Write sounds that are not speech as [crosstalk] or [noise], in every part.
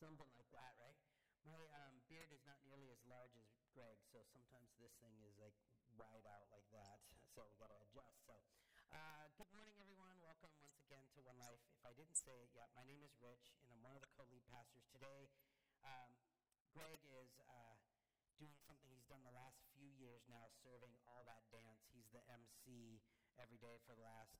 something like that, right? My um, beard is not nearly as large as Greg, so sometimes this thing is like right out like that. So we got to adjust. So, uh, good morning, everyone. Welcome once again to One Life. If I didn't say it yet, my name is Rich, and I'm one of the co-lead pastors today. Um, Greg is uh, doing something he's done the last few years now, serving all that dance. He's the MC every day for the last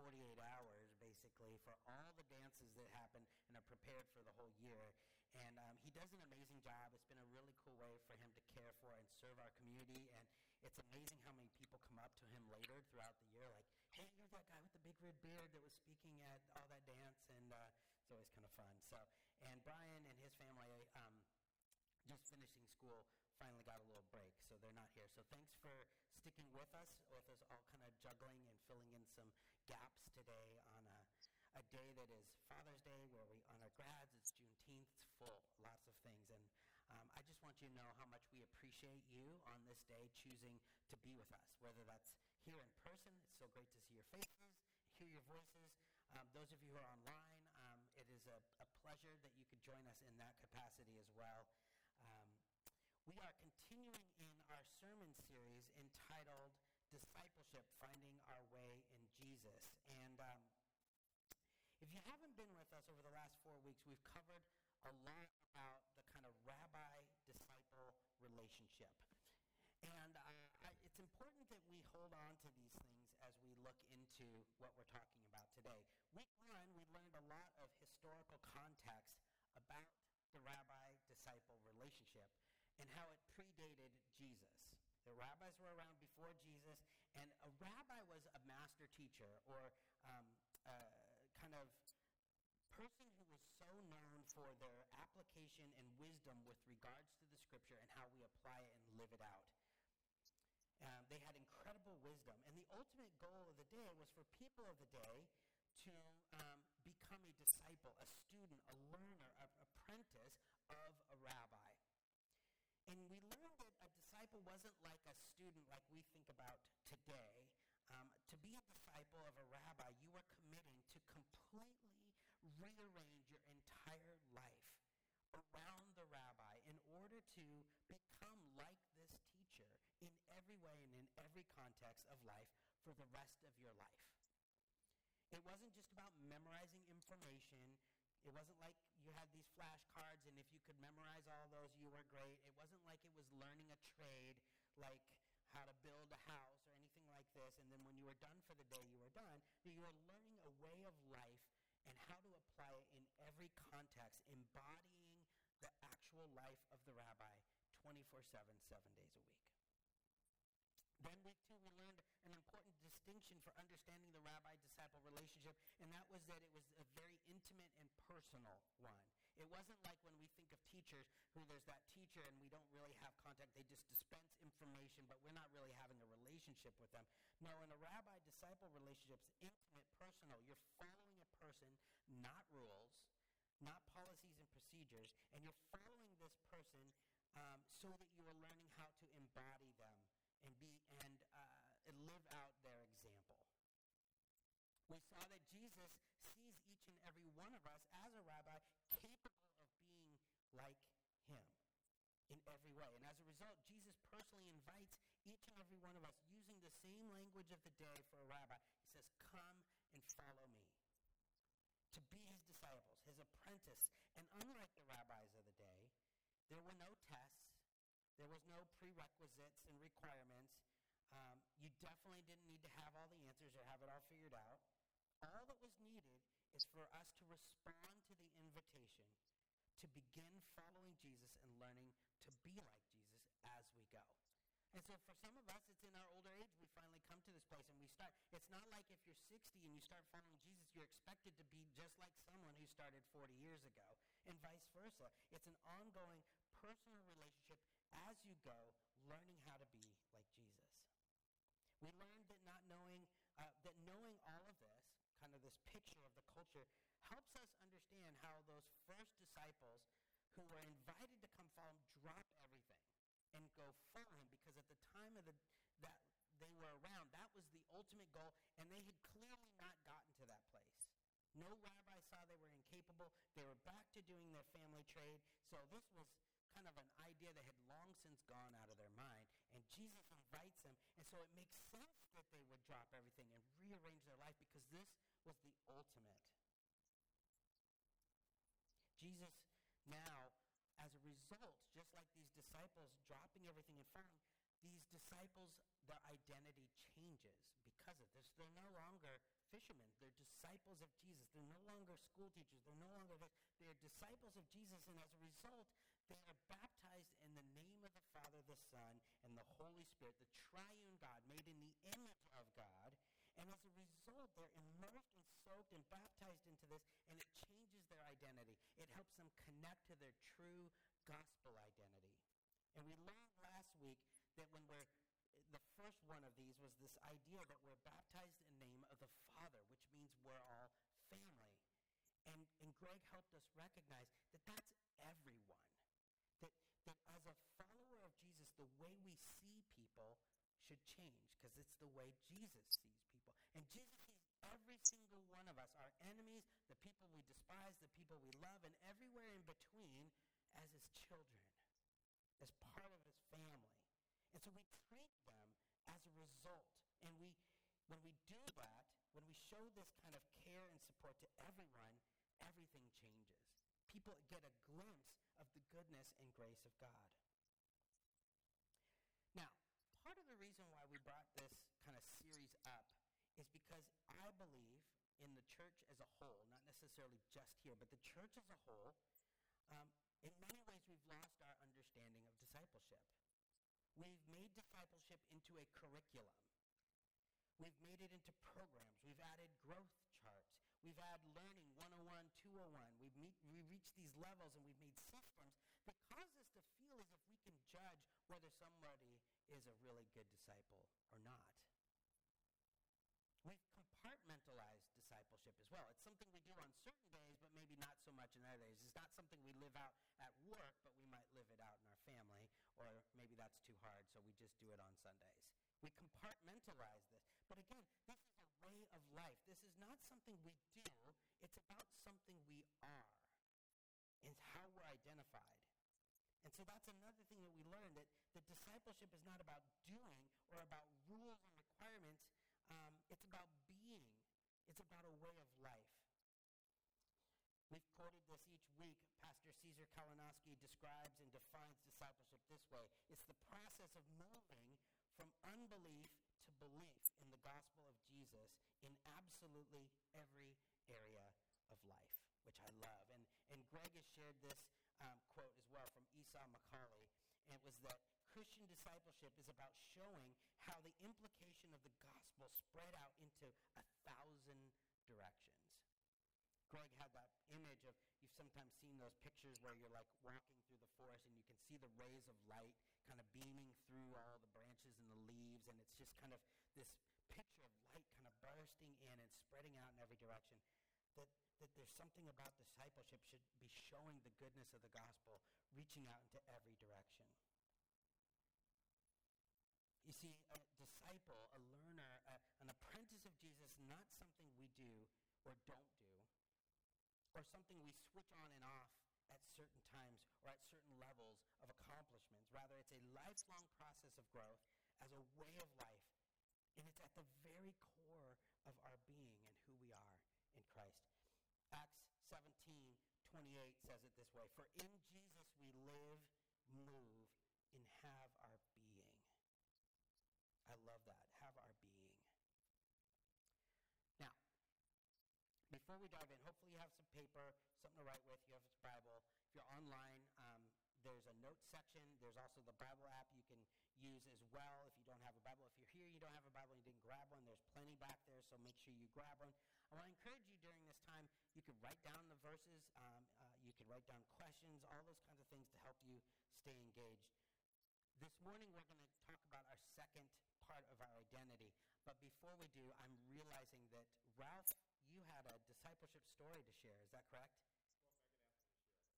48 hours, basically, for all the dances that happen and are prepared for the whole year. And um, he does an amazing job. It's been a really cool way for him to care for and serve our community. And it's amazing how many people come up to him later throughout the year, like, hey, you're that guy with the big red beard that was speaking at all that dance. And uh, it's always kind of fun. So, and Brian and his family, um, just finishing school, finally got a little break, so they're not here. So thanks for sticking with us, with us all kind of juggling and filling in some gaps today on a, a day that is Father's Day, where we honor grads. It's Juneteenth. It's full, lots of things. And um, I just want you to know how much we appreciate you on this day choosing to be with us, whether that's here in person. It's so great to see your faces, hear your voices. Um, those of you who are online, um, it is a, a, pleasure that you could join us in that capacity as well. Um, we are continuing in our sermon series entitled Discipleship Finding Our Way in Jesus. And um, if you haven't been with us over the last four weeks, we've covered a lot about the kind of rabbi disciple relationship. And uh, I, it's important that we hold on to these things as we look into what we're talking about today. Week one, we learned a lot of historical context about the rabbi disciple relationship and how it predated Jesus. The rabbis were around before Jesus, and a rabbi was a master teacher or um, kind of person who was so known for their application and wisdom with regards to the scripture and how we apply it and live it out. Um, they had incredible wisdom. And the ultimate goal of the day was for people of the day to um, become a disciple, a student, a learner, an apprentice of a rabbi. And we learned that a disciple wasn't like a student like we think about today. Um, to be a disciple of a rabbi, you are committing to completely rearrange your entire life around the rabbi in order to become like this teacher in every way and in every context of life for the rest of your life. It wasn't just about memorizing information. It wasn't like you had these flashcards and if you could memorize all those, you were great. It wasn't like it was learning a trade, like how to build a house or anything like this, and then when you were done for the day, you were done. You were learning a way of life and how to apply it in every context, embodying the actual life of the rabbi 24 7, seven days a week. Then, week two, we learned an important distinction for understanding the rabbi disciple relationship, and that was that it was a very intimate and personal one. It wasn't like when we think of teachers who there's that teacher and we don't really have contact, they just dispense information, but we're not really having a relationship with them. No, in a rabbi disciple relationship, it's intimate, personal. You're following a person, not rules, not policies and procedures, and you're following this person um, so that you are learning how to embody them and be and, uh, live out their example. We saw that Jesus sees each and every one of us as a rabbi capable of being like him in every way. And as a result, Jesus personally invites each and every one of us using the same language of the day for a rabbi. He says, Come and follow me. To be his disciples, his apprentice. And unlike the rabbis of the day, there were no tests, there was no prerequisites and requirements. Um, you definitely didn't need to have all the answers or have it all figured out. All that was needed is for us to respond to the invitation to begin following Jesus and learning to be like Jesus as we go. And so for some of us, it's in our older age, we finally come to this place and we start. It's not like if you're 60 and you start following Jesus, you're expected to be just like someone who started 40 years ago, and vice versa. It's an ongoing personal relationship as you go, learning how to be like Jesus. We learned that not knowing, uh, that knowing all of this, kind of this picture of the culture, helps us understand how those first disciples who were invited to come follow him drop everything and go follow him because at the time of the, that they were around, that was the ultimate goal, and they had clearly not gotten to that place. No rabbi saw they were incapable. They were back to doing their family trade. So this was kind of an idea that had long since gone out of their mind. And Jesus invites them. And so it makes sense that they would drop everything and rearrange their life because this was the ultimate. Jesus now, as a result, just like these disciples dropping everything and following, these disciples, their identity changes because of this. They're no longer fishermen. They're disciples of Jesus. They're no longer school teachers. They're no longer. They're disciples of Jesus. And as a result, they are baptized in the name of the Father, the Son, and the Holy Spirit, the triune God, made in the image of God. And as a result, they're immersed and soaked and baptized into this, and it changes their identity. It helps them connect to their true gospel identity. And we learned last week that when we're the first one of these was this idea that we're baptized in the name of the Father, which means we're all family. And, and Greg helped us recognize that that's everyone. That, that as a follower of Jesus, the way we see people should change because it's the way Jesus sees people. And Jesus sees every single one of us, our enemies, the people we despise, the people we love, and everywhere in between as his children, as part of his family. And so we treat them as a result. And we, when we do that, when we show this kind of care and support to everyone, everything changes. People get a glimpse of the goodness and grace of God. Now, part of the reason why we brought this kind of series up is because I believe in the church as a whole, not necessarily just here, but the church as a whole, um, in many ways we've lost our understanding of discipleship. We've made discipleship into a curriculum. We've made it into programs. We've added growth charts. We've had learning 101, 201. We've, meet, we reached these levels and we've made systems that cause us to feel as if we can judge whether somebody is a really good disciple or not. We've compartmentalized discipleship as well. It's something we do on certain days, but maybe not so much in other days. It's not something we live out at work, but we might live it out in our family, or maybe that's too hard, so we just do it on Sundays. We compartmentalize this. But again, this is way of life. This is not something we do, it's about something we are. It's how we're identified. And so that's another thing that we learned that, that discipleship is not about doing or about rules and requirements. Um, it's about being. It's about a way of life. We've quoted this each week. Pastor Caesar Kalinowski describes and defines discipleship this way. It's the process of moving from unbelief to belief in the gospel of Jesus in absolutely every area of life, which I love. And, and Greg has shared this um, quote as well from Esau McCaulley, and it was that Christian discipleship is about showing how the implication of the gospel spread out into a thousand directions. Greg had that image of, you've sometimes seen those pictures where you're like walking through the forest and you can see the rays of light kind of beaming through all the branches and the leaves, and it's just kind of this picture of light kind of bursting in and spreading out in every direction. That, that there's something about discipleship should be showing the goodness of the gospel, reaching out into every direction. You see, a disciple, a learner, a, an apprentice of Jesus, not something we do or don't do, or something we switch on and off at certain times or at certain levels of accomplishments. Rather, it's a lifelong process of growth as a way of life. And it's at the very core of our being and who we are in Christ. Acts 17, 28 says it this way For in Jesus we live, move, and have our being. I love that. Have our being. Now, before we dive in, hopefully you have some paper, something to write with, you have a Bible. If you're online, um, there's a notes section. There's also the Bible app you can use as well if you don't have a Bible. If you're here, you don't have a Bible, you didn't grab one, there's plenty back there, so make sure you grab one. I want to encourage you during this time, you can write down the verses, um, uh, you can write down questions, all those kinds of things to help you stay engaged. This morning, we're going to talk about our second part of our identity. But before we do, I'm realizing that, Ralph, you had a discipleship story to share. Is that correct?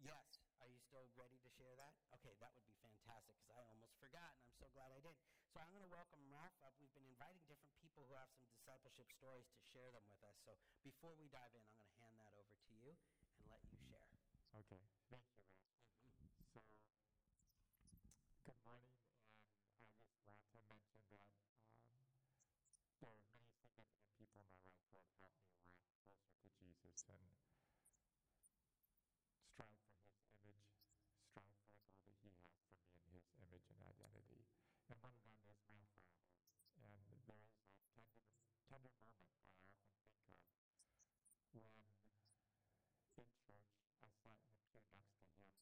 Yes. Are you still ready to share that? Okay, that would be fantastic because I almost forgot, and I'm so glad I did. So I'm going to welcome Ralph up. We've been inviting different people who have some discipleship stories to share them with us. So before we dive in, I'm going to hand that over to you and let you share. Okay, thank you, Rick. So, good morning, and I just want to mention that um, there are many significant people in my life who have helped me walk closer to Jesus and strive for His image, strive for the goal that He has for me in His image and identity. And one of them is my father. And there is a tender, tender moment I often think of when in church I sat in the pew next to him,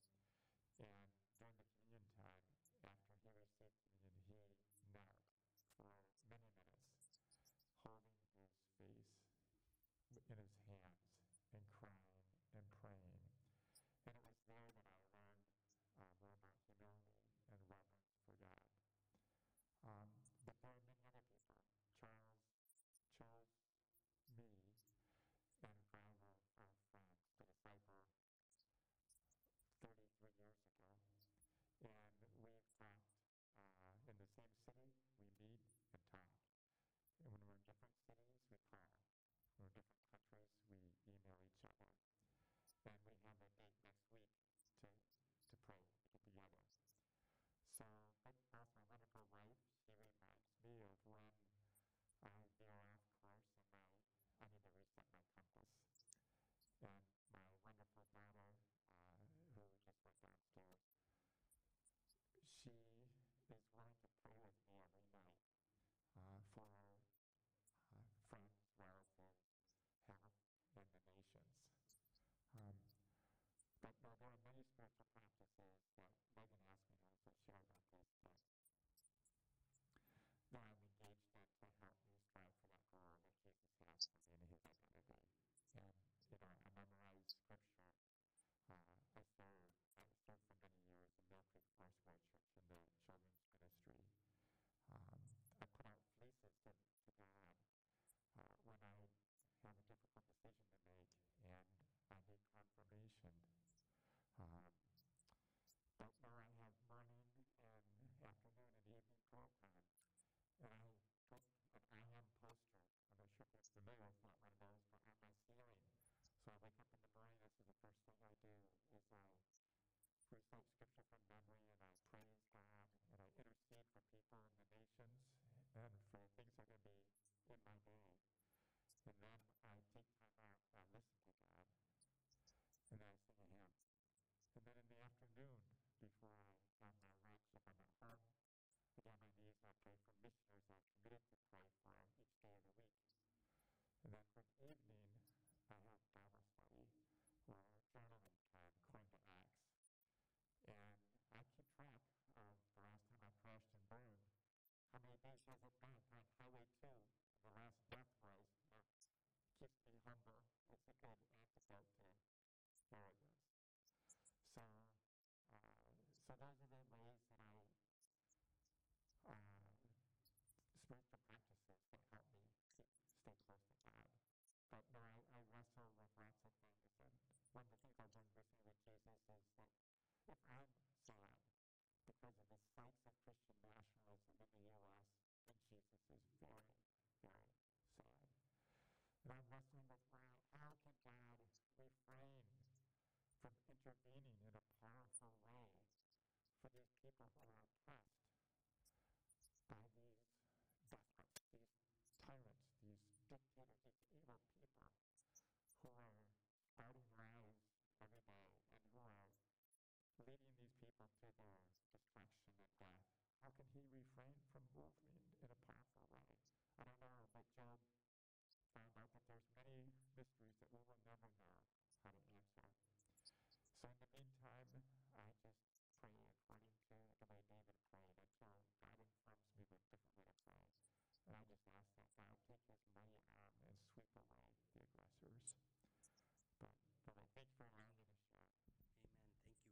and during the communion time, after he received communion, he knelt for many minutes, holding his face in his hands and crying and praying. And it was there that I learned uh, more about humility and reverence for God. Um, but there are many other people. Charles chose me and five of our friends to disciple 33 years ago. And we've talked uh, in the same city, we meet and talk. And when we're in different cities, we call. When we're in different countries, we email each other. And we have a date next week to, to pray, to get together. So, both my wonderful wife, she reminds me of when I veer off course and my I need to reset my compass. And my wonderful daughter, uh, who just went downstairs, she is willing to pray with me every night uh, for uh, friends, relatives, health, and the nations. Um, but no, there are many spiritual practices that Megan asked me to share this, but that I'm engaged in to help me strive for that goal that Jesus has for me in his identity. And, you know, I memorized scripture. Uh, I served, I served for many years in Mill Creek Foursquare Church in the children's ministry. Um, I put out fleeces to, to God uh, when I have a difficult decision to make and I need confirmation. Um, but where I have morning and afternoon and evening programs, and I put an I am poster. I'm not sure if you're familiar, it's not one of those, but on my ceiling. So I wake up in the morning, this is the first thing I is I recite scripture from memory and I praise God and I intercede for people in the nations and for things that are going to be in my day. And then I take time out and I listen to God. And I sing a hymn. And then in the afternoon, before I have my lunch, if I'm at home, I get on my knees and I pray for missionaries I'm committed to pray for each day of the week. And then for the evening, I have Bible study or journaling time according to Acts. And I keep track of the last time I crashed and burned. How has it been? Highway 2, the last death. It keeps me to. So, uh, so those are the ways that I, uh, spiritual practices that help me stay close to God. But no, I, I wrestle with lots of things. And one of the things I've learned listening with Jesus is that if I'm sad because of the sights of Christian nationalism in the U.S., Jesus is very, very sad. I'm wrestling with well, how can God refrain from intervening in a powerful way for these people who are oppressed by these despots, these tyrants, these dictators, these evil people who are starting lives every day and who are leading these people to their destruction and death. How can he refrain from moving in a powerful way? I don't know, but Job found out that there's many mysteries that we will never know how to answer. So in the meantime, I just pray according to the way David prayed until God informs me the different way to pray. And I just ask that God take his mighty arm and sweep away the aggressors. But, but I thank you for allowing me to share.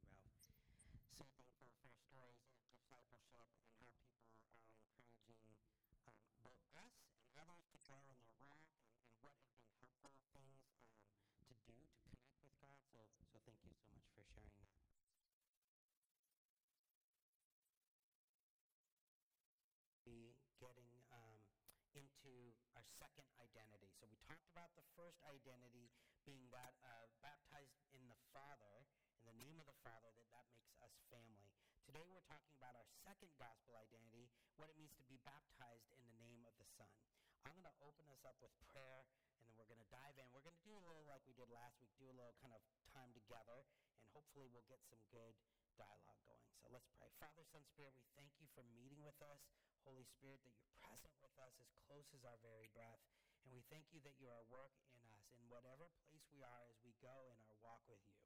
Amen. Thank you, Ralph. So thankful for stories of discipleship and how people are encouraging um, both us and others to grow in their walk and, and what have been helpful things um, to do to connect with God. So, so thank you so much for sharing that. Be getting um, into our second identity. So we talked about the first identity being that uh, baptized in the Father, in the name of the Father, that that makes us family. Today we're talking about our second gospel identity, what it means to be baptized in the name of the Son. I'm going to open us up with prayer, and then we're going to dive in. We're going to do a little like we did last week, do a little kind of time together, and hopefully we'll get some good dialogue going. So let's pray. Father, Son, Spirit, we thank you for meeting with us. Holy Spirit, that you're present with us as close as our very breath. And we thank you that you are work in us in whatever place we are as we go in our walk with you.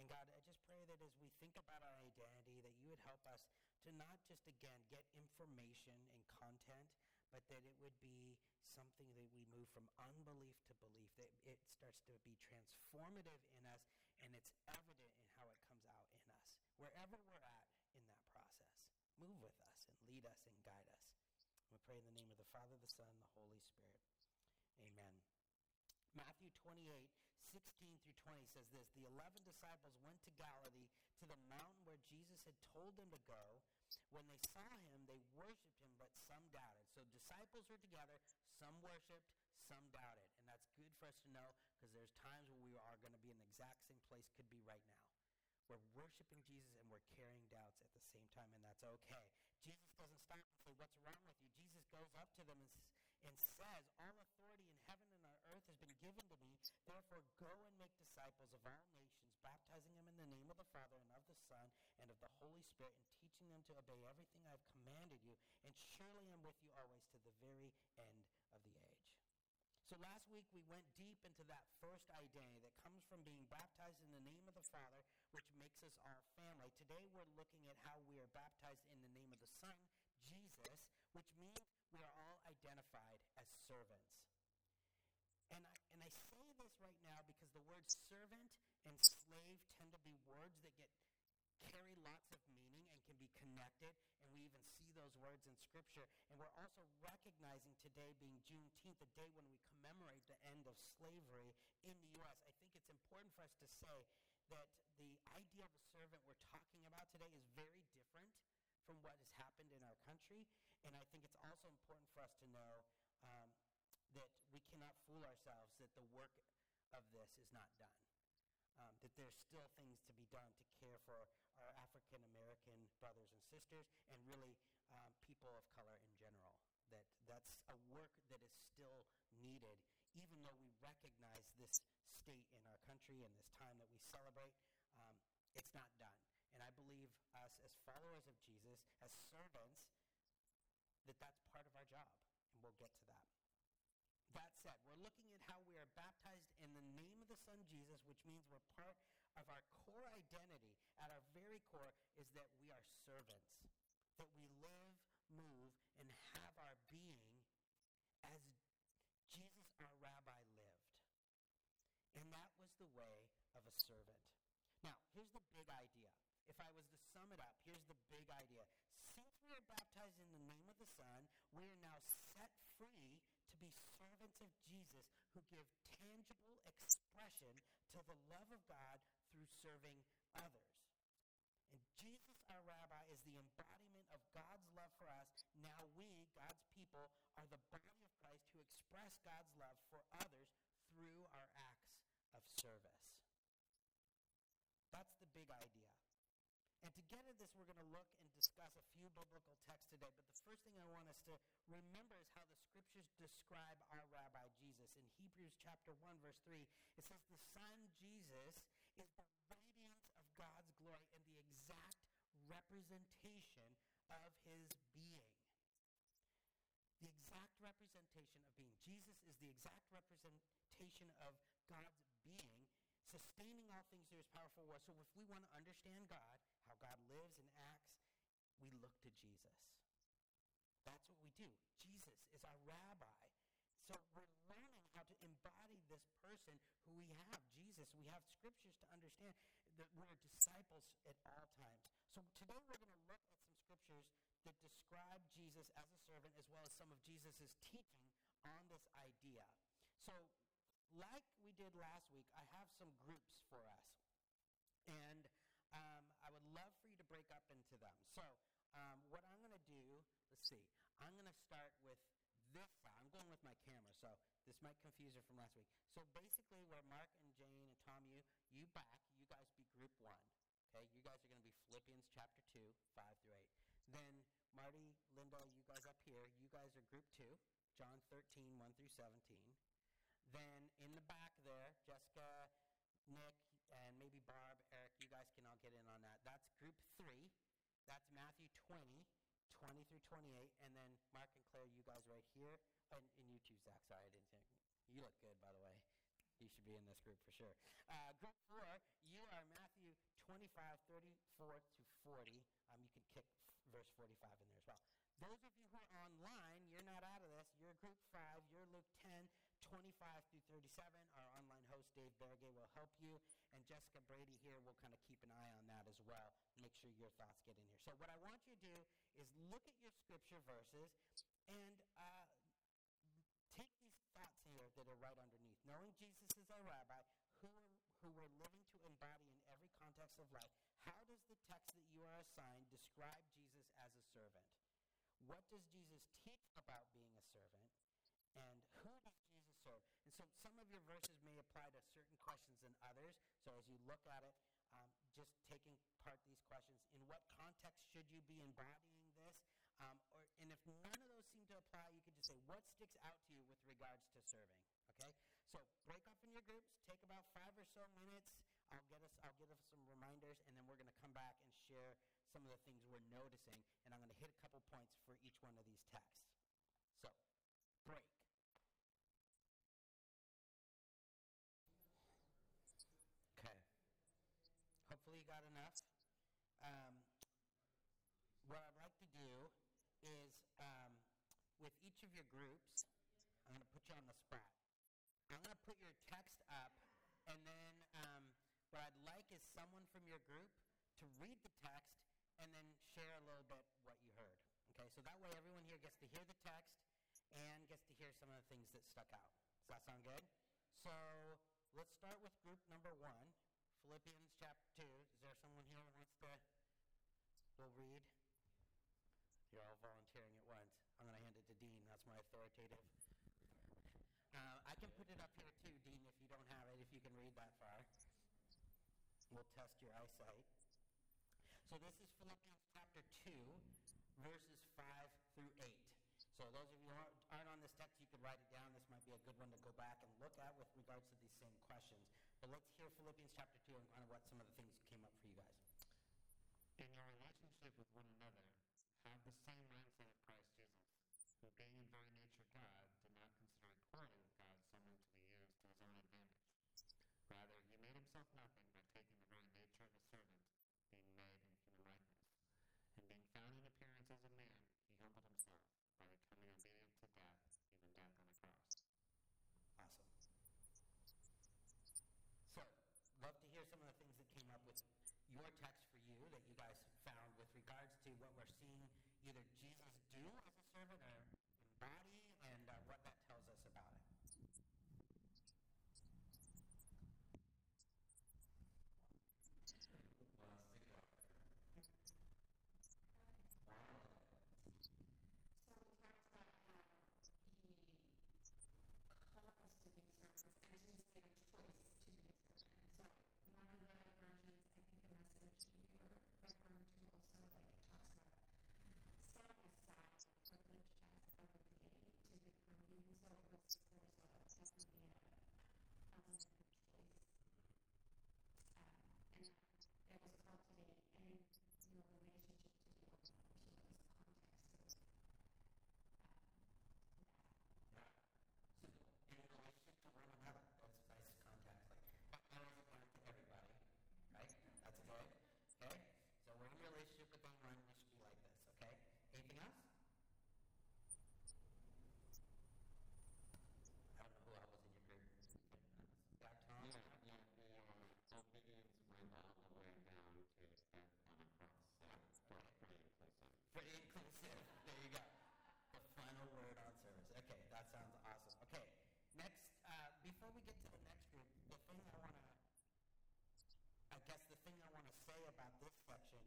And God, I just pray that as we think about our identity, that you would help us to not just, again, get information and content, but that it would be something that we move from unbelief to belief, that it starts to be transformative in us, and it's evident in how it comes. Wherever we're at in that process, move with us and lead us and guide us. We pray in the name of the Father, the Son, the Holy Spirit. Amen. Matthew 28, 16 through 20 says this The eleven disciples went to Galilee to the mountain where Jesus had told them to go. When they saw him, they worshiped him, but some doubted. So disciples were together, some worshiped, some doubted. And that's good for us to know because there's times where we are going to be in the exact same place, could be right now. We're worshiping Jesus and we're carrying doubts at the same time, and that's okay. Jesus doesn't stop and say, What's wrong with you? Jesus goes up to them and, and says, All authority in heaven and on earth has been given to me. Therefore, go and make disciples of all nations, baptizing them in the name of the Father and of the Son and of the Holy Spirit, and teaching them to obey everything I've commanded you. And surely I'm with you always to the very end of the age. So last week we went deep into that first identity that comes from being baptized in the name of the Father, which makes us our family. Today we're looking at how we are baptized in the name of the Son, Jesus, which means we are all identified as servants. And I, and I say this right now because the words servant and slave tend to be words that get carry lots of meaning connected, and we even see those words in Scripture. And we're also recognizing today being Juneteenth, the day when we commemorate the end of slavery in the U.S. I think it's important for us to say that the idea of a servant we're talking about today is very different from what has happened in our country. And I think it's also important for us to know um, that we cannot fool ourselves that the work of this is not done. Um, that there's still things to be done to care for our African American brothers and sisters, and really um, people of color in general. That that's a work that is still needed, even though we recognize this state in our country and this time that we celebrate. Um, it's not done, and I believe us as followers of Jesus, as servants, that that's part of our job, and we'll get to that. That said, we're looking at how we are baptized in the name of the Son Jesus, which means we're part of our core identity. At our very core is that we are servants, that we live, move, and have our being as Jesus, our rabbi, lived. And that was the way of a servant. Now, here's the big idea. If I was to sum it up, here's the big idea. Since we are baptized in the name of the Son, we are now set free to be servants of Jesus who give tangible expression to the love of God through serving others. And Jesus, our rabbi, is the embodiment of God's love for us. Now we, God's people, are the body of Christ who express God's love for others through our acts of service. That's the big idea. To get at this, we're going to look and discuss a few biblical texts today. But the first thing I want us to remember is how the scriptures describe our rabbi Jesus. In Hebrews chapter 1, verse 3, it says, The Son, Jesus, is the radiance of God's glory and the exact representation of his being. The exact representation of being. Jesus is the exact representation of God's being sustaining all things through his powerful word. So if we want to understand God, how God lives and acts, we look to Jesus. That's what we do. Jesus is our rabbi. So we're learning how to embody this person who we have, Jesus. We have scriptures to understand that we're disciples at all times. So today we're going to look at some scriptures that describe Jesus as a servant as well as some of Jesus' teaching on this idea. So like we did last week, I have some groups for us. And um, I would love for you to break up into them. So, um, what I'm going to do, let's see, I'm going to start with this side, I'm going with my camera, so this might confuse her from last week. So basically, where Mark and Jane and Tom, you you back, you guys be group one. Okay, you guys are going to be Philippians chapter two, five through eight. Then Marty, Linda, you guys up here, you guys are group two, John 13, 1 through 17. Then in the back there, Jessica, Nick, and maybe Barb, Eric, you guys can all get in on that. That's group three. That's Matthew 20, 20 through 28. And then Mark and Claire, you guys right here. And, and you too, Zach. Sorry, I didn't say You look good, by the way. You should be in this group for sure. Uh, group four, you are Matthew 25, 34 to 40. Um, you can kick verse 45 in there as well. Those of you who are online, you're not out of this. You're group five. You're Luke 10, 25 through 37. Our online host, Dave Bergay, will help you. And Jessica Brady here will kind of keep an eye on that as well. Make sure your thoughts get in here. So, what I want you to do is look at your scripture verses and uh, take these thoughts here that are right underneath. Knowing Jesus is our rabbi, who, who we're living to embody in every context of life, how does the text that you are assigned describe Jesus as a servant? What does Jesus teach about being a servant? And who does And so some of your verses may apply to certain questions than others. So as you look at it, um, just taking part these questions. In what context should you be embodying this? Um, or, and if none of those seem to apply, you could just say, what sticks out to you with regards to serving? Okay? So break up in your groups, take about five or so minutes. I'll get us I'll get us some reminders and then we're going to come back and share some of the things we're noticing and I'm going to hit a couple points for each one of these texts. So, break. Okay. Hopefully you got enough. Um, what I'd like to do is um, with each of your groups, I'm going to put you on the spot. I'm going to put your text up, and then um, what I'd like is someone from your group to read the text and then share a little bit what you heard. Okay, so that way everyone here gets to hear the text and gets to hear some of the things that stuck out. Does that sound good? So let's start with group number one, Philippians chapter 2. Is there someone here who wants to will read? You're all volunteering at once. I'm going to hand it to Dean. That's my authoritative. Uh, I can put it up here too, Dean, if you don't have it, if you can read that far. We'll test your eyesight. So this is Philippians chapter 2, verses 5 through 8. So those of you who aren't on this text, you could write it down. This might be a good one to go back and look at with regards to these same questions. But let's hear Philippians chapter 2 and kind of what some of the things came up for you guys. In your relationship with one another, have the same mindset of Christ Jesus, who being in very nature God, did not consider equality with God something to be used to his own advantage. Rather, he made himself nothing by taking the very nature of a servant, being made in human likeness. And being found in appearance as a man, he humbled himself by becoming obedient to death, even death on the cross. Awesome. So, love to hear some of the things that came up with your text for you that you guys regards to what we're seeing either Jesus do as a servant or embody and uh, what that tells us about it. in relationship to one another. That's nice context. Like, how does it apply to everybody? Right? That's good. Okay? So we're in a relationship with anyone, we should be like this, okay? Anything else? I don't know who else was in your group. Yeah, Tom? Yeah, yeah, the uh, obedience went all the way down to death on a cross. So that's pretty inclusive. Pretty inclusive. There you go. The final word on service. Okay, that sounds awesome. Okay, next, uh, before we get to the next group, the thing I want to, I guess the thing I want to say about this section,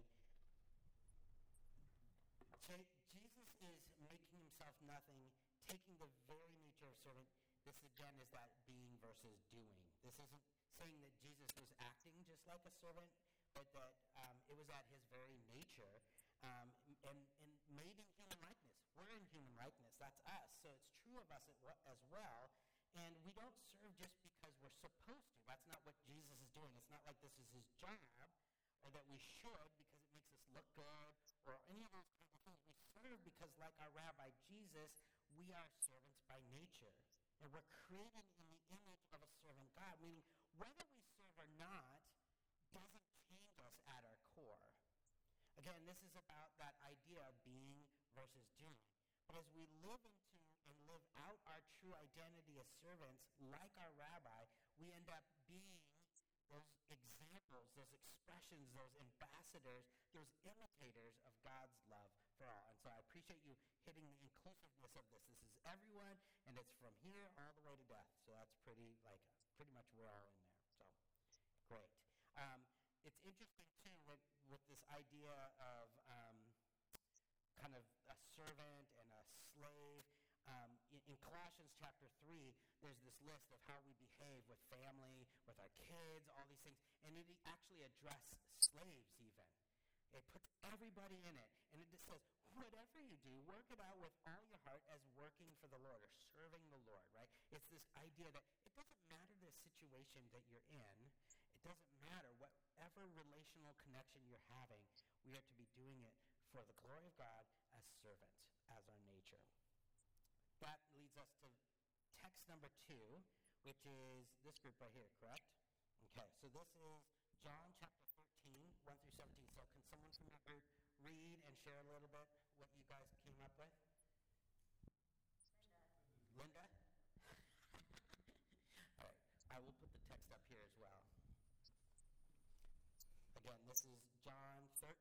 Jesus is making himself nothing, taking the very nature of servant. This again is that being versus doing. This isn't saying that Jesus was acting just like a servant, but that um, it was at his very nature um, and, and made in human likeness. We're in human likeness. That's us. So it's true of us as well. And we don't serve just because we're supposed to. That's not what Jesus is doing. It's not like this is his job or that we should because it makes us look good or any of those kinds of things. Serve because, like our rabbi Jesus, we are servants by nature. And we're created in the image of a servant God, meaning whether we serve or not doesn't change us at our core. Again, this is about that idea of being versus doing. But as we live into and live out our true identity as servants, like our rabbi, we end up being those examples, those expressions, those ambassadors, those imitators of God's love for all. And so I appreciate you hitting the inclusiveness of this. This is everyone, and it's from here all the way to death. So that's pretty, like, pretty much we're all in there. So great. Um, it's interesting, too, with, with this idea of um, kind of a servant and a slave. Um, in, in, Colossians chapter 3, there's this list of how we behave with family, with our kids, all these things. And it actually addresses slaves even. It puts everybody in it. And it just says, whatever you do, work it out with all your heart as working for the Lord or serving the Lord, right? It's this idea that it doesn't matter the situation that you're in. It doesn't matter whatever relational connection you're having. We are to be doing it for the glory of God as servants, as our nature. That leads us to text number two, which is this group right here, correct? Okay, so this is John chapter 13, 1 through 17. So can someone from your group read and share a little bit what you guys came up with? Linda? Linda? [laughs] All right, I will put the text up here as well. Again, this is John 13,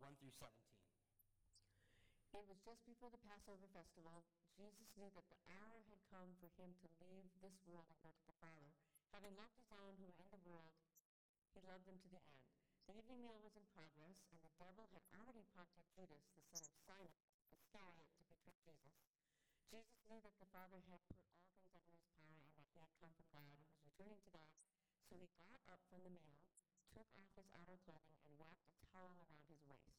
1 through 17. It was just before the Passover festival. Jesus knew that the hour had come for him to leave this world and go to the Father. Having loved his own who were in the world, he loved them to the end. The evening meal was in progress, and the devil had already prompted Judas, the son of Simon Iscariot, to betray Jesus. Jesus knew that the Father had put all things under his power and that he had come from God and was returning to God. So he got up from the meal, took off his outer clothing, and wrapped a towel around his waist.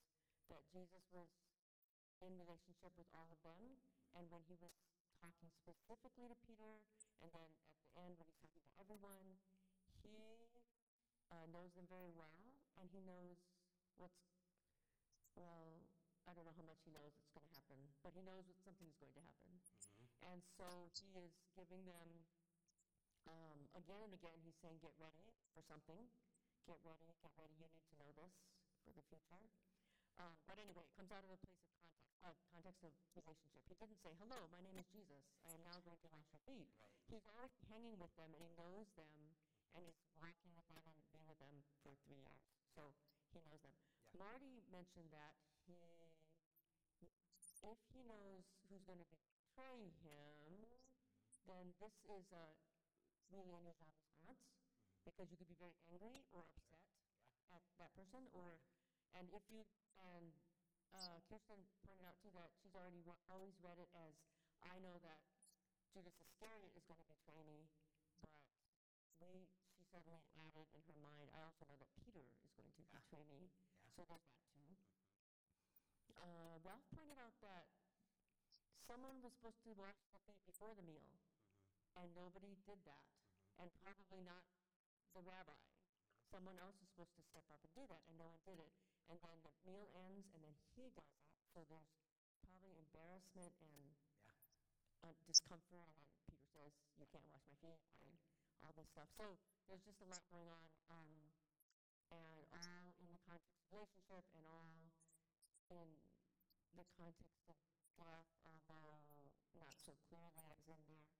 that Jesus was in relationship with all of them, and when he was talking specifically to Peter, and then at the end when he's talking to everyone, he uh, knows them very well, and he knows what's, well, I don't know how much he knows it's going to happen, but he knows that something is going to happen. Mm-hmm. And so he is giving them, um, again and again, he's saying, get ready for something. Get ready, get ready, you need to know this for the future. Um, but anyway, it comes out of a place of context, uh, context of relationship. He didn't say, hello, my name is Jesus. I am now going to wash your feet. He's already hanging with them, and he knows them, and he's working with them and being with them for three years. So he knows them. Yeah. Marty mentioned that he, if he knows who's going to betray him, then this is a really job as aunts because you could be very angry or upset at that person, or and if you and uh, Kirsten pointed out too that she's already re- always read it as I know that Judas Iscariot is going to betray me, but we she suddenly added in her mind, I also know that Peter is going to betray me. Yeah. So there's that too. Uh, Ralph pointed out that someone was supposed to wash the feet before the meal, and nobody did that, and probably not the rabbi. Someone else is supposed to step up and do that, and no one did it. And then the meal ends, and then he does it. So there's probably embarrassment and Yeah. uh, discomfort. And Peter says, "You can't wash my feet," and all this stuff. So there's just a lot going on, um, and all in the context of relationship, and all in the context of death, although not so clearly as in their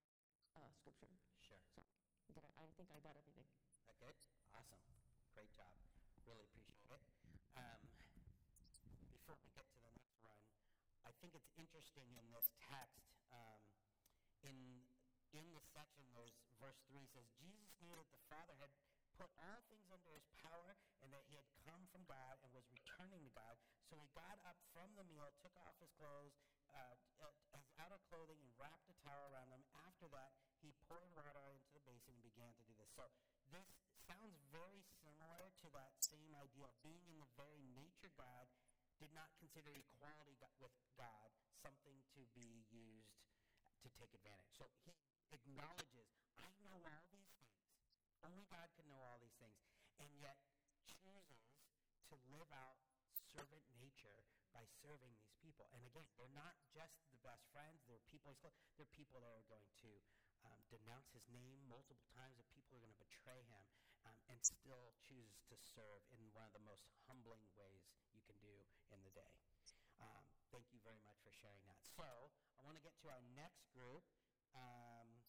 uh, scripture. Sure. So I, I think I got everything. Okay. Awesome. Great job. Really appreciate it. Um, before we get to the next one, I think it's interesting in this text. Um, in in the section, there's verse three says, Jesus knew that the Father had put all things under his power, and that he had come from God and was returning to God. So he got up from the meal, took off his clothes, uh, uh, his outer clothing, and wrapped a towel around him. After that, he poured water into the basin and began to do this. So this sounds very similar to that same idea of being in the very nature of God did not consider equality with God something to be used to take advantage. So he acknowledges, I know all these things. Only God can know all these things. And yet chooses to live out servant nature by serving these people. And again, they're not just the best friends, they're people they're people that are going to um, denounce his name multiple times, that people are going to betray him, um, and still chooses to serve in one of the most humbling ways you can do in the day. Um, thank you very much for sharing that. So, I want to get to our next group. Um,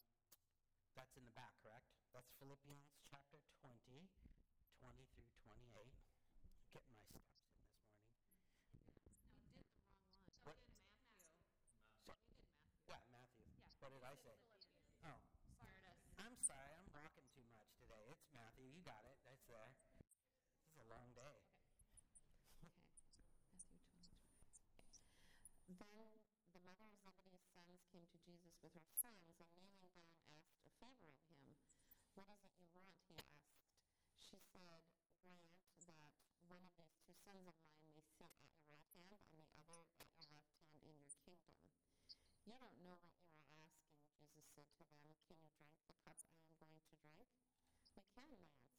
that's in the back, correct? That's Philippians chapter 20, 20 through 28. Getting my steps in this morning. What? So, yeah, Matthew. What did I say? Oh, I'm sorry. I'm rocking too much today. It's Matthew. Got it. That's there. This is a long day. Then the mother of Zebedee's sons came to Jesus with her sons, and kneeling down asked a favor of him. What is it you want? he asked. She said, Grant that one of these two sons of mine may sit at your right hand and the other at your left hand in your kingdom. You don't know what you are asking, Jesus said to them. Can you drink the cup I am going to drink? We can, they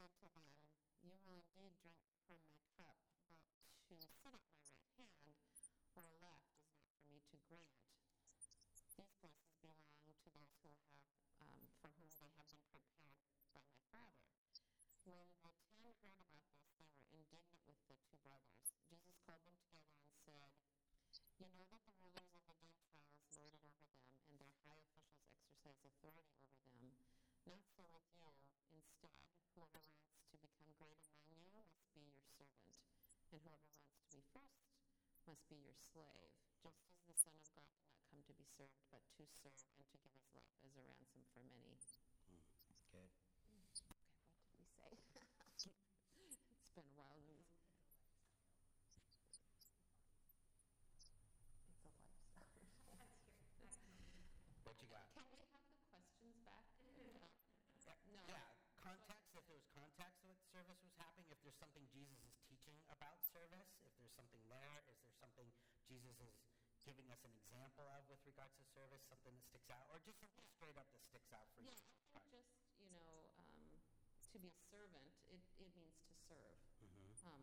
said to them, You will indeed drink from my cup, but to sit at my right hand or left is not for me to grant. These places belong to those who have, um, for whom they have been prepared by my Father. When the ten heard about this, they were indignant with the two brothers. Jesus called them together and said, You know that the rulers of the Gentiles lord it over them, and their high officials exercise authority over them. Not so with you. Instead, whoever wants to become great among you must be your servant, and whoever wants to be first must be your slave, just as the Son of God did not come to be served, but to serve and to give his life as a ransom for many. Hmm, good. Okay, what did we say? it's been a while. It's a lifestyle. What you got? Can we have the questions back? No. Yeah, context, if there was context of what service was happening, if there's something Jesus is teaching about service, if there's something there, is there something Jesus is giving us an example of with regards to service, something that sticks out, or just something straight up that sticks out for Yeah, you? Think just, you know, um, to be a servant, it, it means to serve. Mm-hmm. Um,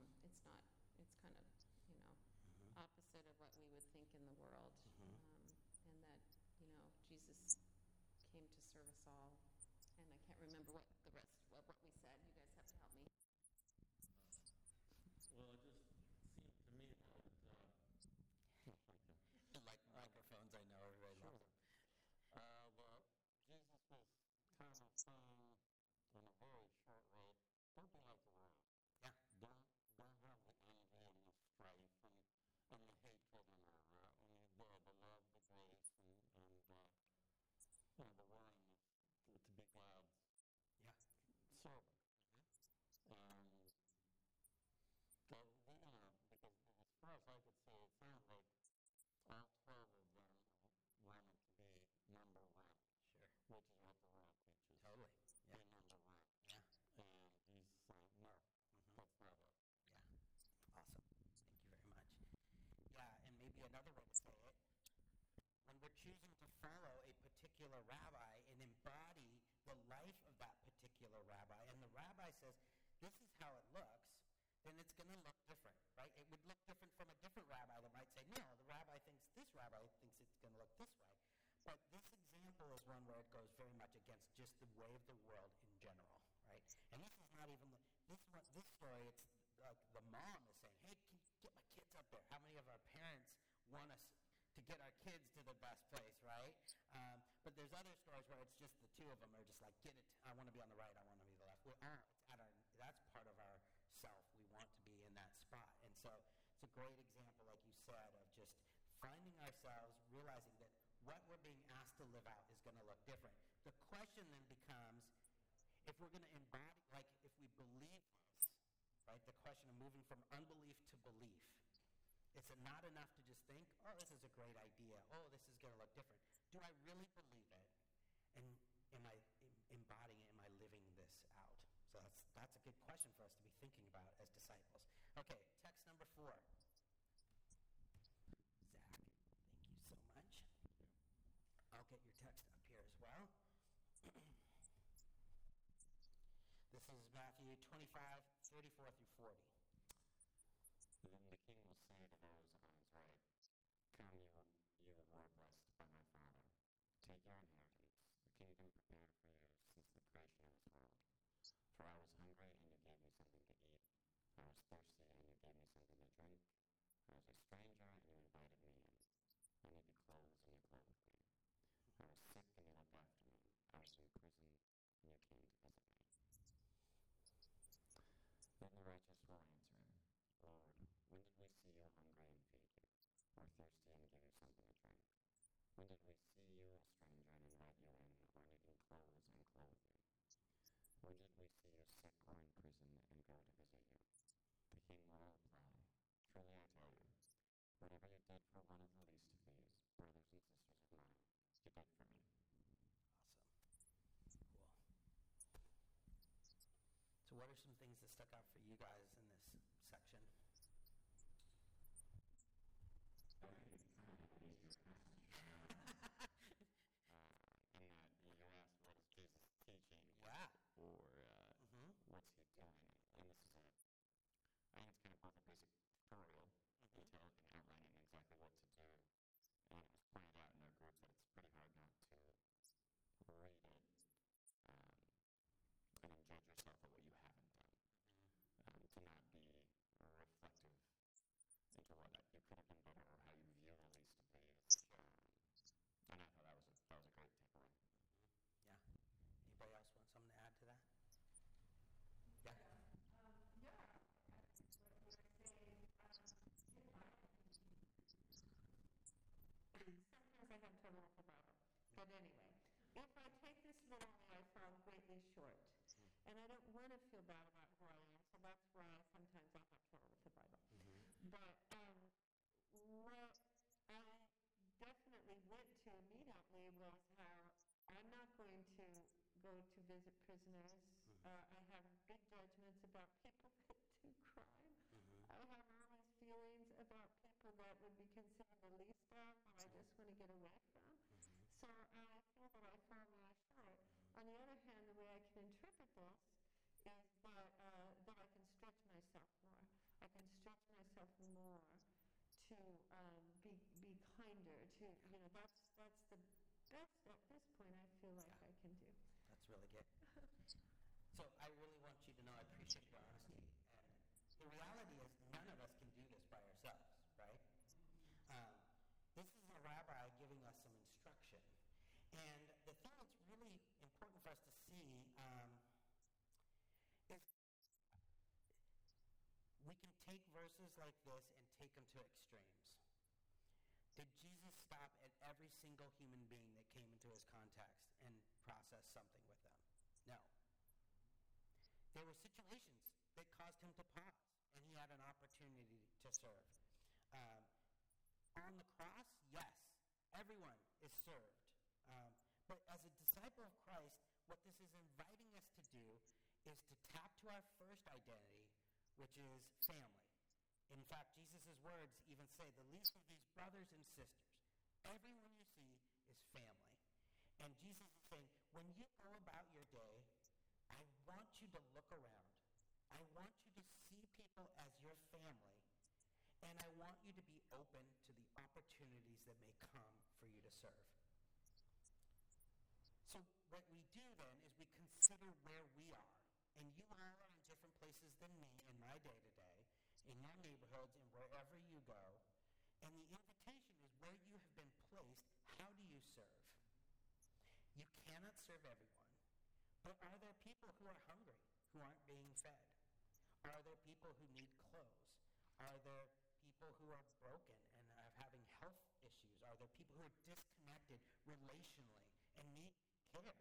shop. Mm-hmm. And but, you know, because as far as I could see, it sounds like all 12 of them wanted to be number one. Sure. Which is what the rock is Totally. Yeah. Be number one. Yeah. And he's like, no, mm-hmm. that's not it. Yeah. Awesome. Thank you very much. Yeah, and maybe another way to say it when we're choosing to follow a particular rabbi and embody this is how it looks, then it's going to look different, right? It would look different from a different rabbi that might say, no, the rabbi thinks this rabbi thinks it's going to look this way. But this example is one where it goes very much against just the way of the world in general, right? And this is not even this one, this story. It's like the mom is saying, "Hey, can you get my kids up there?" How many of our parents want us to get our kids to the best place, right? Um, but there's other stories where it's just the two of them are just like, "Get it! I want to be on the right. I want to be the left." At our, that's part of our self. We want to be in that spot, and so it's a great example, like you said, of just finding ourselves, realizing that what we're being asked to live out is going to look different. The question then becomes if we're going to embody, like if we believe this, right? The question of moving from unbelief to belief. It's not enough to just think, oh, this is a great idea. Oh, this is going to look different. Do I really believe it? And am I em- embodying it? Am I living this out? So that's, that's a good question for us to be thinking about as disciples. Okay, text number four. Zach, thank you so much. I'll get your text up here as well. [clears throat] this is Matthew 25, 34 through 40. Then the king will say to those on his right, Come, you, you who are blessed by my Father. Take your inheritance, the kingdom prepared for you since the creation of this world. For I was hungry, and you gave me something to eat. I was thirsty, and you gave me something to drink. I was a stranger, and you invited me in. I needed clothes, and you clothed me. I was sick, and you looked after me. I was in prison, and you came to visit me. Then the righteous will answer, Lord, when did we see you hungry and feed you, or thirsty and give you something to drink? When did we see you a stranger and invite you in, or needing clothes and clothe you? When did we see you sick or in prison and go to visit you? The king will reply, Truly I tell you, whatever you did for one of the least of these, brothers and sisters of mine, you did for me. Awesome. Cool. So, what are some things that stuck out for you guys in this section? Uh, in that you asked, what is Jesus teaching? Yeah. Or uh, Mm-hmm. what's he doing? And this is a, I think it's kind of both a basic tutorial Mm-hmm. in tell- in outlining exactly what to do. And it was pointed out in our group that it's pretty hard not to read it um, and then judge yourself at what you haven't done. Um, to not be reflective into what you could have done better or how you view the least of these. Um, and I thought that was a, that was a great takeaway. Yeah. Anybody else want something to add to that? Yeah. Sometimes I have trouble with the Bible. But anyway, if I take this literally, I fall greatly short. And I don't want to feel bad about who I am, so that's why sometimes I have trouble with the Bible. But um, what I definitely went to immediately was how I'm not going to go to visit prisoners. Uh, I have big judgments about people [laughs] that do crime. Mm-hmm. I have all these feelings about people that would be considered the least of, I just want to get away from. So I feel that I fall really short. On the other hand, the way I can interpret this is that, uh, that I can stretch myself more. I can stretch myself more to um, be, be kinder, to, you know, that's, that's the best at this point I feel like I can do. That's really good. [laughs] So I really want you to know I appreciate your honesty. And the reality is none of us can do this by ourselves, right? Um, this is a rabbi giving us some instruction. And the thing that's really important for us to see um, is we can take verses like this and take them to extremes. Did Jesus stop at every single human being that came into his context and process something with them? No. There were situations that caused him to pause, and he had an opportunity to serve. Um, on the cross, yes, everyone is served. Um, But as a disciple of Christ, what this is inviting us to do is to tap to our first identity, which is family. In fact, Jesus' words even say, the least of these brothers and sisters, everyone you see is family. And Jesus is saying, when you go about your day, I want you to look around. I want you to see people as your family. And I want you to be open to the opportunities that may come for you to serve. So what we do then is we consider where we are. And you all are in different places than me in my day to day, in your neighborhoods and wherever you go. And the invitation is where you have been placed, how do you serve? You cannot serve everyone. But are there people who are hungry, who aren't being fed? Are there people who need clothes? Are there people who are broken and are having health issues? Are there people who are disconnected relationally and need care?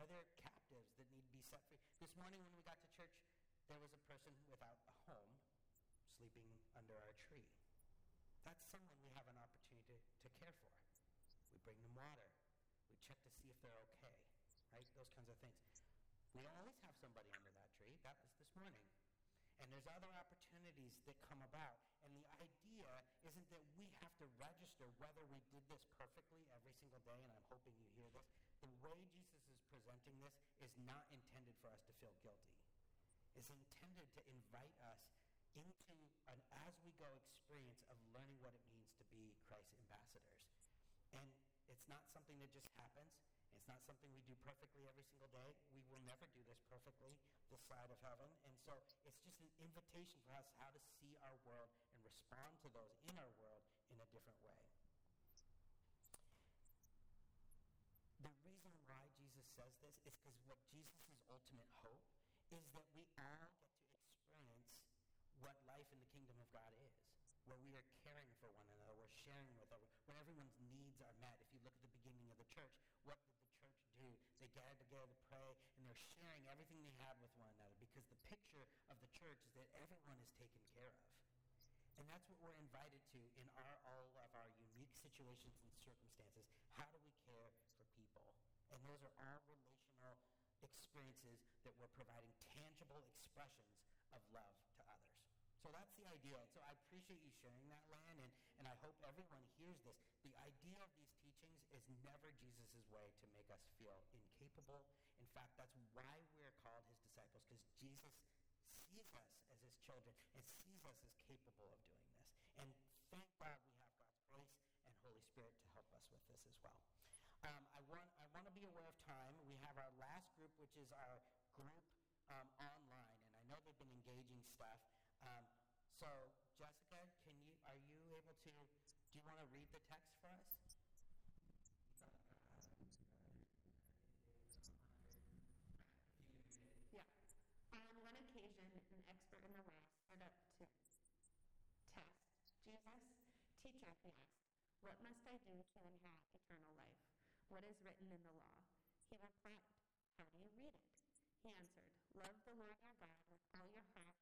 Are there captives that need to be set free? This morning when we got to church, there was a person without a home sleeping under our tree. That's someone we have an opportunity to, to care for. We bring them water. We check to see if they're okay, right? Those kinds of things. We don't always have somebody under that tree. That was this morning. And there's other opportunities that come about. And the idea isn't that we have to register whether we did this perfectly every single day, and I'm hoping you hear this. The way Jesus is presenting this is not intended for us to feel guilty. It's intended to invite us into an as we go experience of learning what it means to be Christ's ambassadors. And it's not something that just happens. It's not something we do perfectly every single day. We will never do this perfectly this side of heaven. And so it's just an invitation for us how to see our world and respond to those in our world in a different way. The reason why Jesus says this is because what Jesus' ultimate hope is that we all get what life in the kingdom of God is, where we are caring for one another, we're sharing with other, where everyone's needs are met. If you look at the beginning of the church, what did the church do? They gathered together to pray, and they're sharing everything they had with one another because the picture of the church is that everyone is taken care of. And that's what we're invited to in our, all of our unique situations and circumstances. How do we care for people? And those are all relational experiences that we're providing tangible expressions of love. So that's the idea. So I appreciate you sharing that, Lan, and, and I hope everyone hears this. The idea of these teachings is never Jesus' way to make us feel incapable. In fact, that's why we're called his disciples, because Jesus sees us as his children and sees us as capable of doing this. And thank God we have God's grace and Holy Spirit to help us with this as well. Um, I want I want to be aware of time. We have our last group, which is our group um, online, and I know they've been engaging stuff. Um, so, Jessica, can you are you able to? Do you want to read the text for us? Yeah. On one occasion, an expert in the law stood up to test Jesus. Teacher, he asked, What must I do to inherit eternal life? What is written in the law? He replied, How do you read it? He answered, Love the Lord your God with all your heart,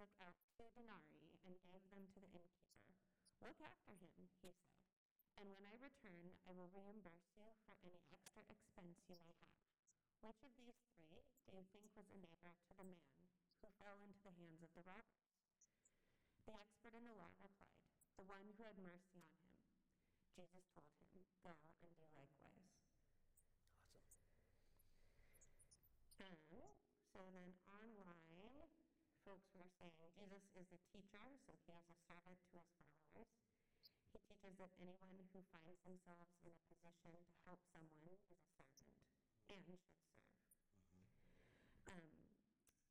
took out two denarii and gave them to the innkeeper. Look after him, he said, and when I return, I will reimburse you for any extra expense you may have. Which of these three do you think was a neighbor to the man who fell into the hands of the robbers? The expert in the law replied, The one who had mercy on him. Jesus told him, Go and do likewise. Folks were saying Jesus is a teacher, so he is a servant to his followers. He teaches that anyone who finds themselves in a position to help someone is a servant and should serve. Um,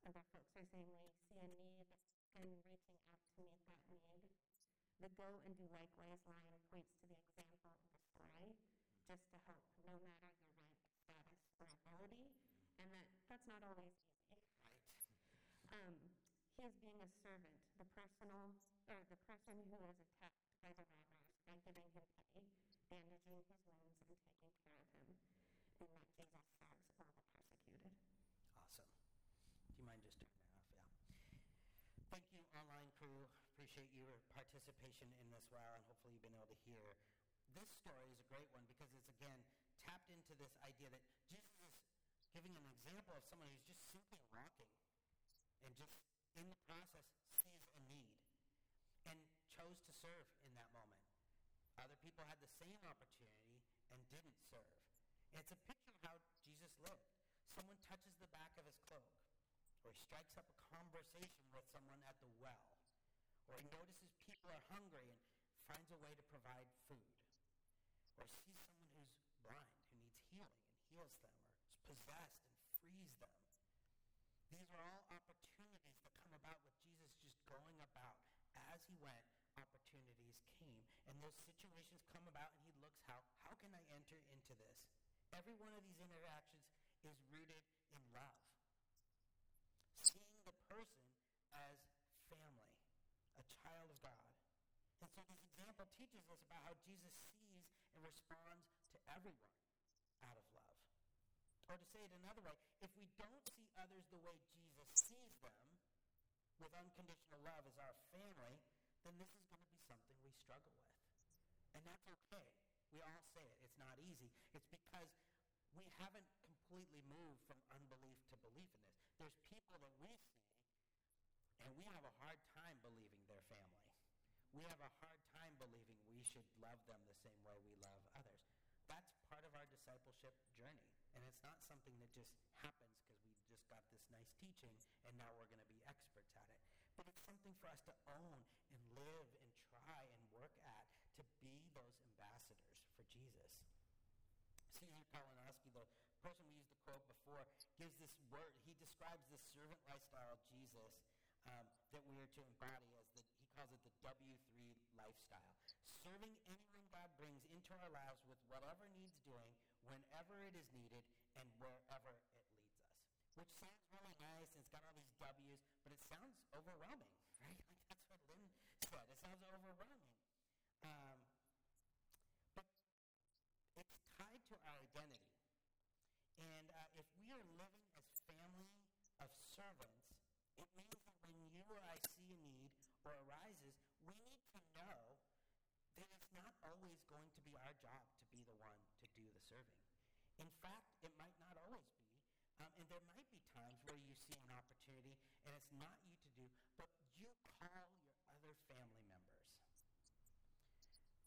other folks are saying they see a need and reaching out to meet that need. The go and do likewise line points to the example of the story, just to help no matter your rank, status, or ability, and that that's not always easy. [laughs] Um, he is being a servant, the personal or the person who is attacked by the robbers by giving him pity, bandaging his wounds, and taking care of him. And that Jesus saves all the persecuted. Awesome. Do you mind just turning that off? Yeah. Thank you, online crew. Appreciate your participation in this while, and hopefully you've been able to hear. This story is a great one because it's, again, tapped into this idea that Jesus is giving an example of someone who's just simply walking and just in the process sees a need and chose to serve in that moment. Other people had the same opportunity and didn't serve. And it's a picture of how Jesus lived. Someone touches the back of his cloak, or he strikes up a conversation with someone at the well, or he notices people are hungry and finds a way to provide food, or sees someone who's blind who needs healing and heals them, or is possessed and frees them. These are all opportunities that come about with Going about. As he went, opportunities came. And those situations come about and he looks how, how can I enter into this? Every one of these interactions is rooted in love. Seeing the person as family, a child of God. And so this example teaches us about how Jesus sees and responds to everyone out of love. Or to say it another way, if we don't see others the way Jesus sees them, with unconditional love as our family, then this is going to be something we struggle with. And that's okay. We all say it. It's not easy. It's because we haven't completely moved from unbelief to belief in this. There's people that we see, and we have a hard time believing they're family. We have a hard time believing we should love them the same way we love others. That's part of our discipleship journey. And it's not something that just happens because we just got this nice teaching and now we're going to be experts at it. But it's something for us to own and live and try and work at to be those ambassadors for Jesus. Caesar Kalinowski, the person we used the quote before, gives this word. He describes this servant lifestyle of Jesus um, that we are to embody as the, he calls it the W3 lifestyle. Serving anyone God brings into our lives with whatever needs doing, whenever it is needed, and wherever it. Which sounds really nice, and it's got all these W's, but it sounds overwhelming, [laughs] right? Like that's what Lynn said. It sounds overwhelming. Um, but it's tied to our identity. And uh, if we are living as family of servants, it means that when you or I see a need or arises, we need to know that it's not always going to be our job to be the one to do the serving. In fact, it might not always be. Um, and there might be times where you see an opportunity and it's not you to do, but you call your other family members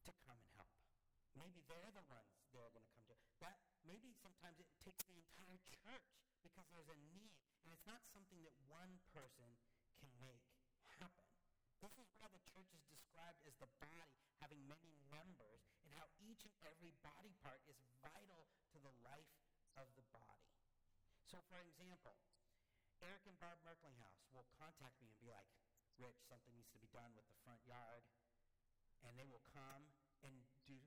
to come and help. Maybe they're the ones they're going to come to. That maybe sometimes it takes the entire church because there's a need, and it's not something that one person can make happen. This is why the church is described as the body, having many members, and how each and every body part is vital to the life of the body. So, for example, Eric and Barb Merklinghouse will contact me and be like, Rich, something needs to be done with the front yard. And they will come and do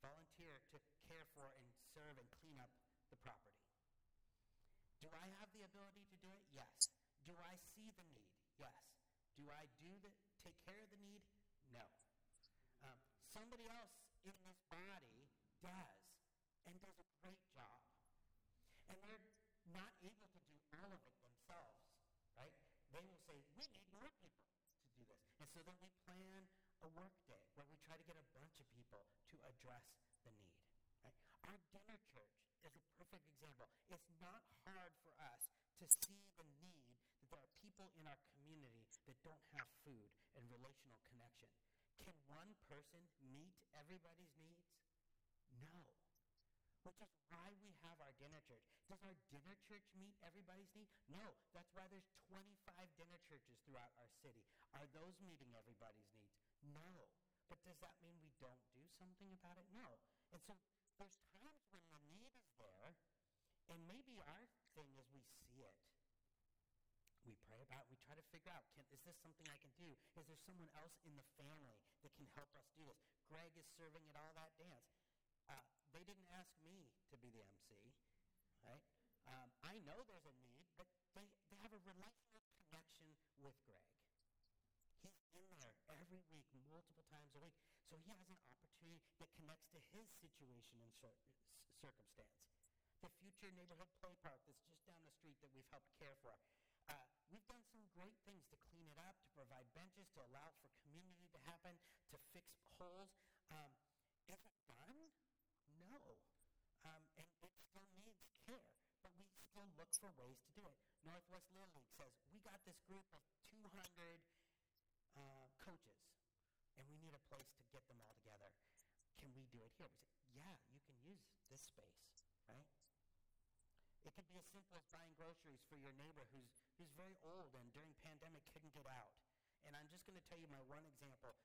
volunteer to care for and serve and clean up the property. Do I have the ability to do it? Yes. Do I see the need? Yes. Do I do the take care of the need? No. Um, somebody else in this body does and does a great job. And they're not able to do all of it themselves, right? They will say, we need more people to do this. And so then we plan a work day where we try to get a bunch of people to address the need. Right? Our dinner church is a perfect example. It's not hard for us to see the need that there are people in our community that don't have food and relational connection. Can one person meet everybody's needs? No. Which is why we have our dinner church. Does our dinner church meet everybody's need? No. That's why there's 25 dinner churches throughout our city. Are those meeting everybody's needs? No. But does that mean we don't do something about it? No. And so there's times when the need is there, and maybe our thing is we see it. We pray about it. We try to figure out, can, is this something I can do? Is there someone else in the family that can help us do this? Greg is serving at all that dance. They didn't ask me to be the MC, right? Um, I know there's a need, but they, they have a relational connection with Greg. He's in there every week, multiple times a week. So he has an opportunity that connects to his situation and cir- circumstance. The future neighborhood play park that's just down the street that we've helped care for. Uh, we've done some great things to clean it up, to provide benches, to allow for community to happen, to fix holes. Um, is it done? No. Um, and it still needs care, but we still look for ways to do it. Northwest Little League says, we got this group of 200 uh, coaches, and we need a place to get them all together. Can we do it here? We say, yeah, you can use this space, right? It could be as simple as buying groceries for your neighbor who's, who's very old and during pandemic couldn't get out. And I'm just going to tell you my one example.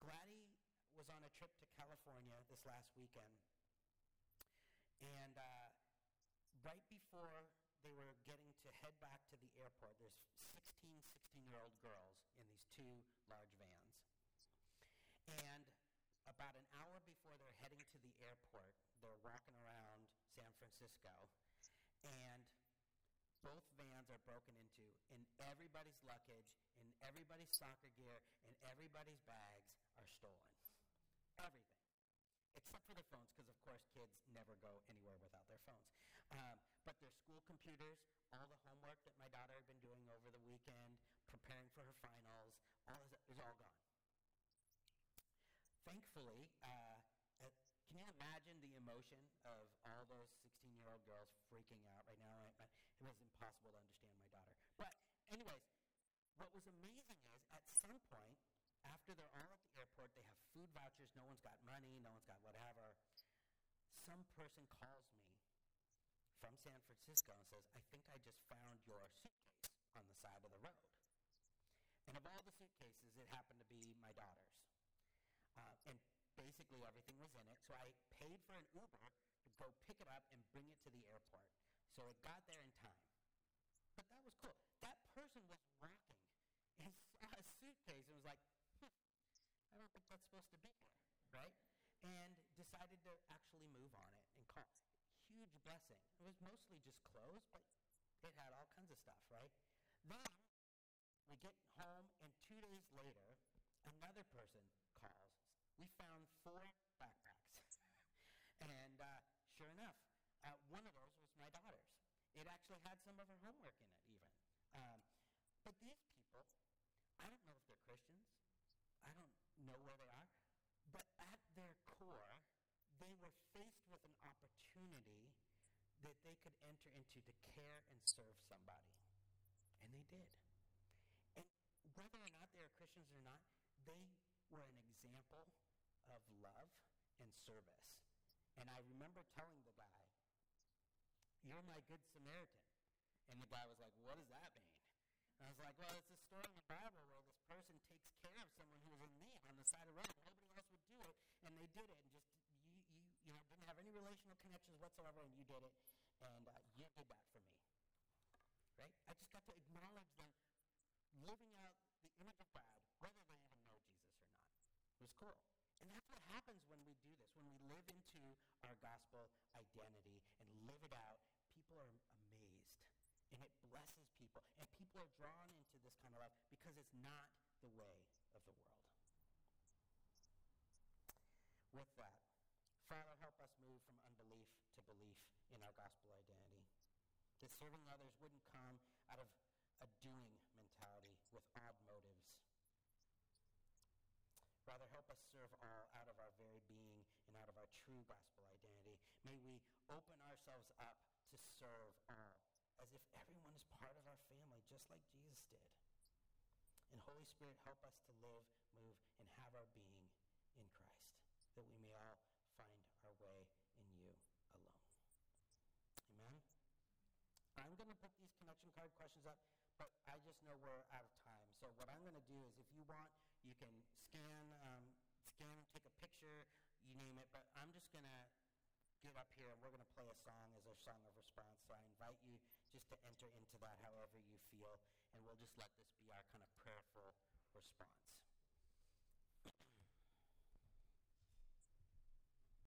Gladdy was on a trip to California this last weekend. And uh, right before they were getting to head back to the airport, there's 16, 16-year-old girls in these two large vans. And about an hour before they're heading to the airport, they're walking around San Francisco and both vans are broken into, and everybody's luggage, and everybody's soccer gear, and everybody's bags are stolen. Everything. Except for their phones, because of course kids never go anywhere without their phones. Um, but their all the homework that my daughter had been doing over the weekend, preparing for her finals, all that is all gone. Thankfully, uh, uh, can you imagine the emotion of all those 16-year-old girls freaking out right now? I, it was impossible to understand my daughter. But anyways, what was amazing is at some point, after they're all at the airport, they have food vouchers, no one's got money, no one's got whatever. Some person calls me from San Francisco and says, I think I just found your suitcase on the side of the road. And of all the suitcases, it happened to be my daughter's. Uh, and basically everything was in it. So I paid for an Uber to go pick it up and bring it to the airport. So it got there in time. But that was cool. That person was walking and saw [laughs] a suitcase and was like, hmm, I don't think that's supposed to be here, right? And decided to actually move on it and call. Huge blessing. It was mostly just clothes, but it had all kinds of stuff, right? Then we get home, and two days later, another person calls. We found four backpacks. [laughs] and uh, sure enough, uh, one of those was my daughter's. It actually had some of her homework in it, even. Um, but these people, I don't know if they're Christians. I don't know where they are. But at their core, were faced with an opportunity that they could enter into to care and serve somebody. And they did. And whether or not they are Christians or not, they were an example of love and service. And I remember telling the guy, You're my good Samaritan. And the guy was like, What does that mean? And I was like, Well, it's a story in the Bible where this person takes care of someone who was in need on the side of the road. Nobody else would do it, and they did it, and just you, know, didn't have any relational connections whatsoever, and you did it, and uh, you did that for me. Right? I just got to acknowledge them living out the image of God, whether they even know Jesus or not. Was cool. And that's what happens when we do this. When we live into our gospel identity and live it out, people are amazed. And it blesses people. And people are drawn into this kind of love because it's not the way of the world. With that, Father, help us move from unbelief to belief in our gospel identity. That serving others wouldn't come out of a doing mentality with odd motives. Rather, help us serve all out of our very being and out of our true gospel identity. May we open ourselves up to serve all, as if everyone is part of our family, just like Jesus did. And Holy Spirit, help us to live, move, and have our being in Christ, that we may all find our way in you alone. Connection card questions up, but I just know we're out of time. So what I'm going to do is, if you want, you can scan, um, scan, take a picture, you name it. But I'm just going to get up here and we're going to play a song as our song of response. So I invite you just to enter into that however you feel, and we'll just let this be our kind of prayerful response.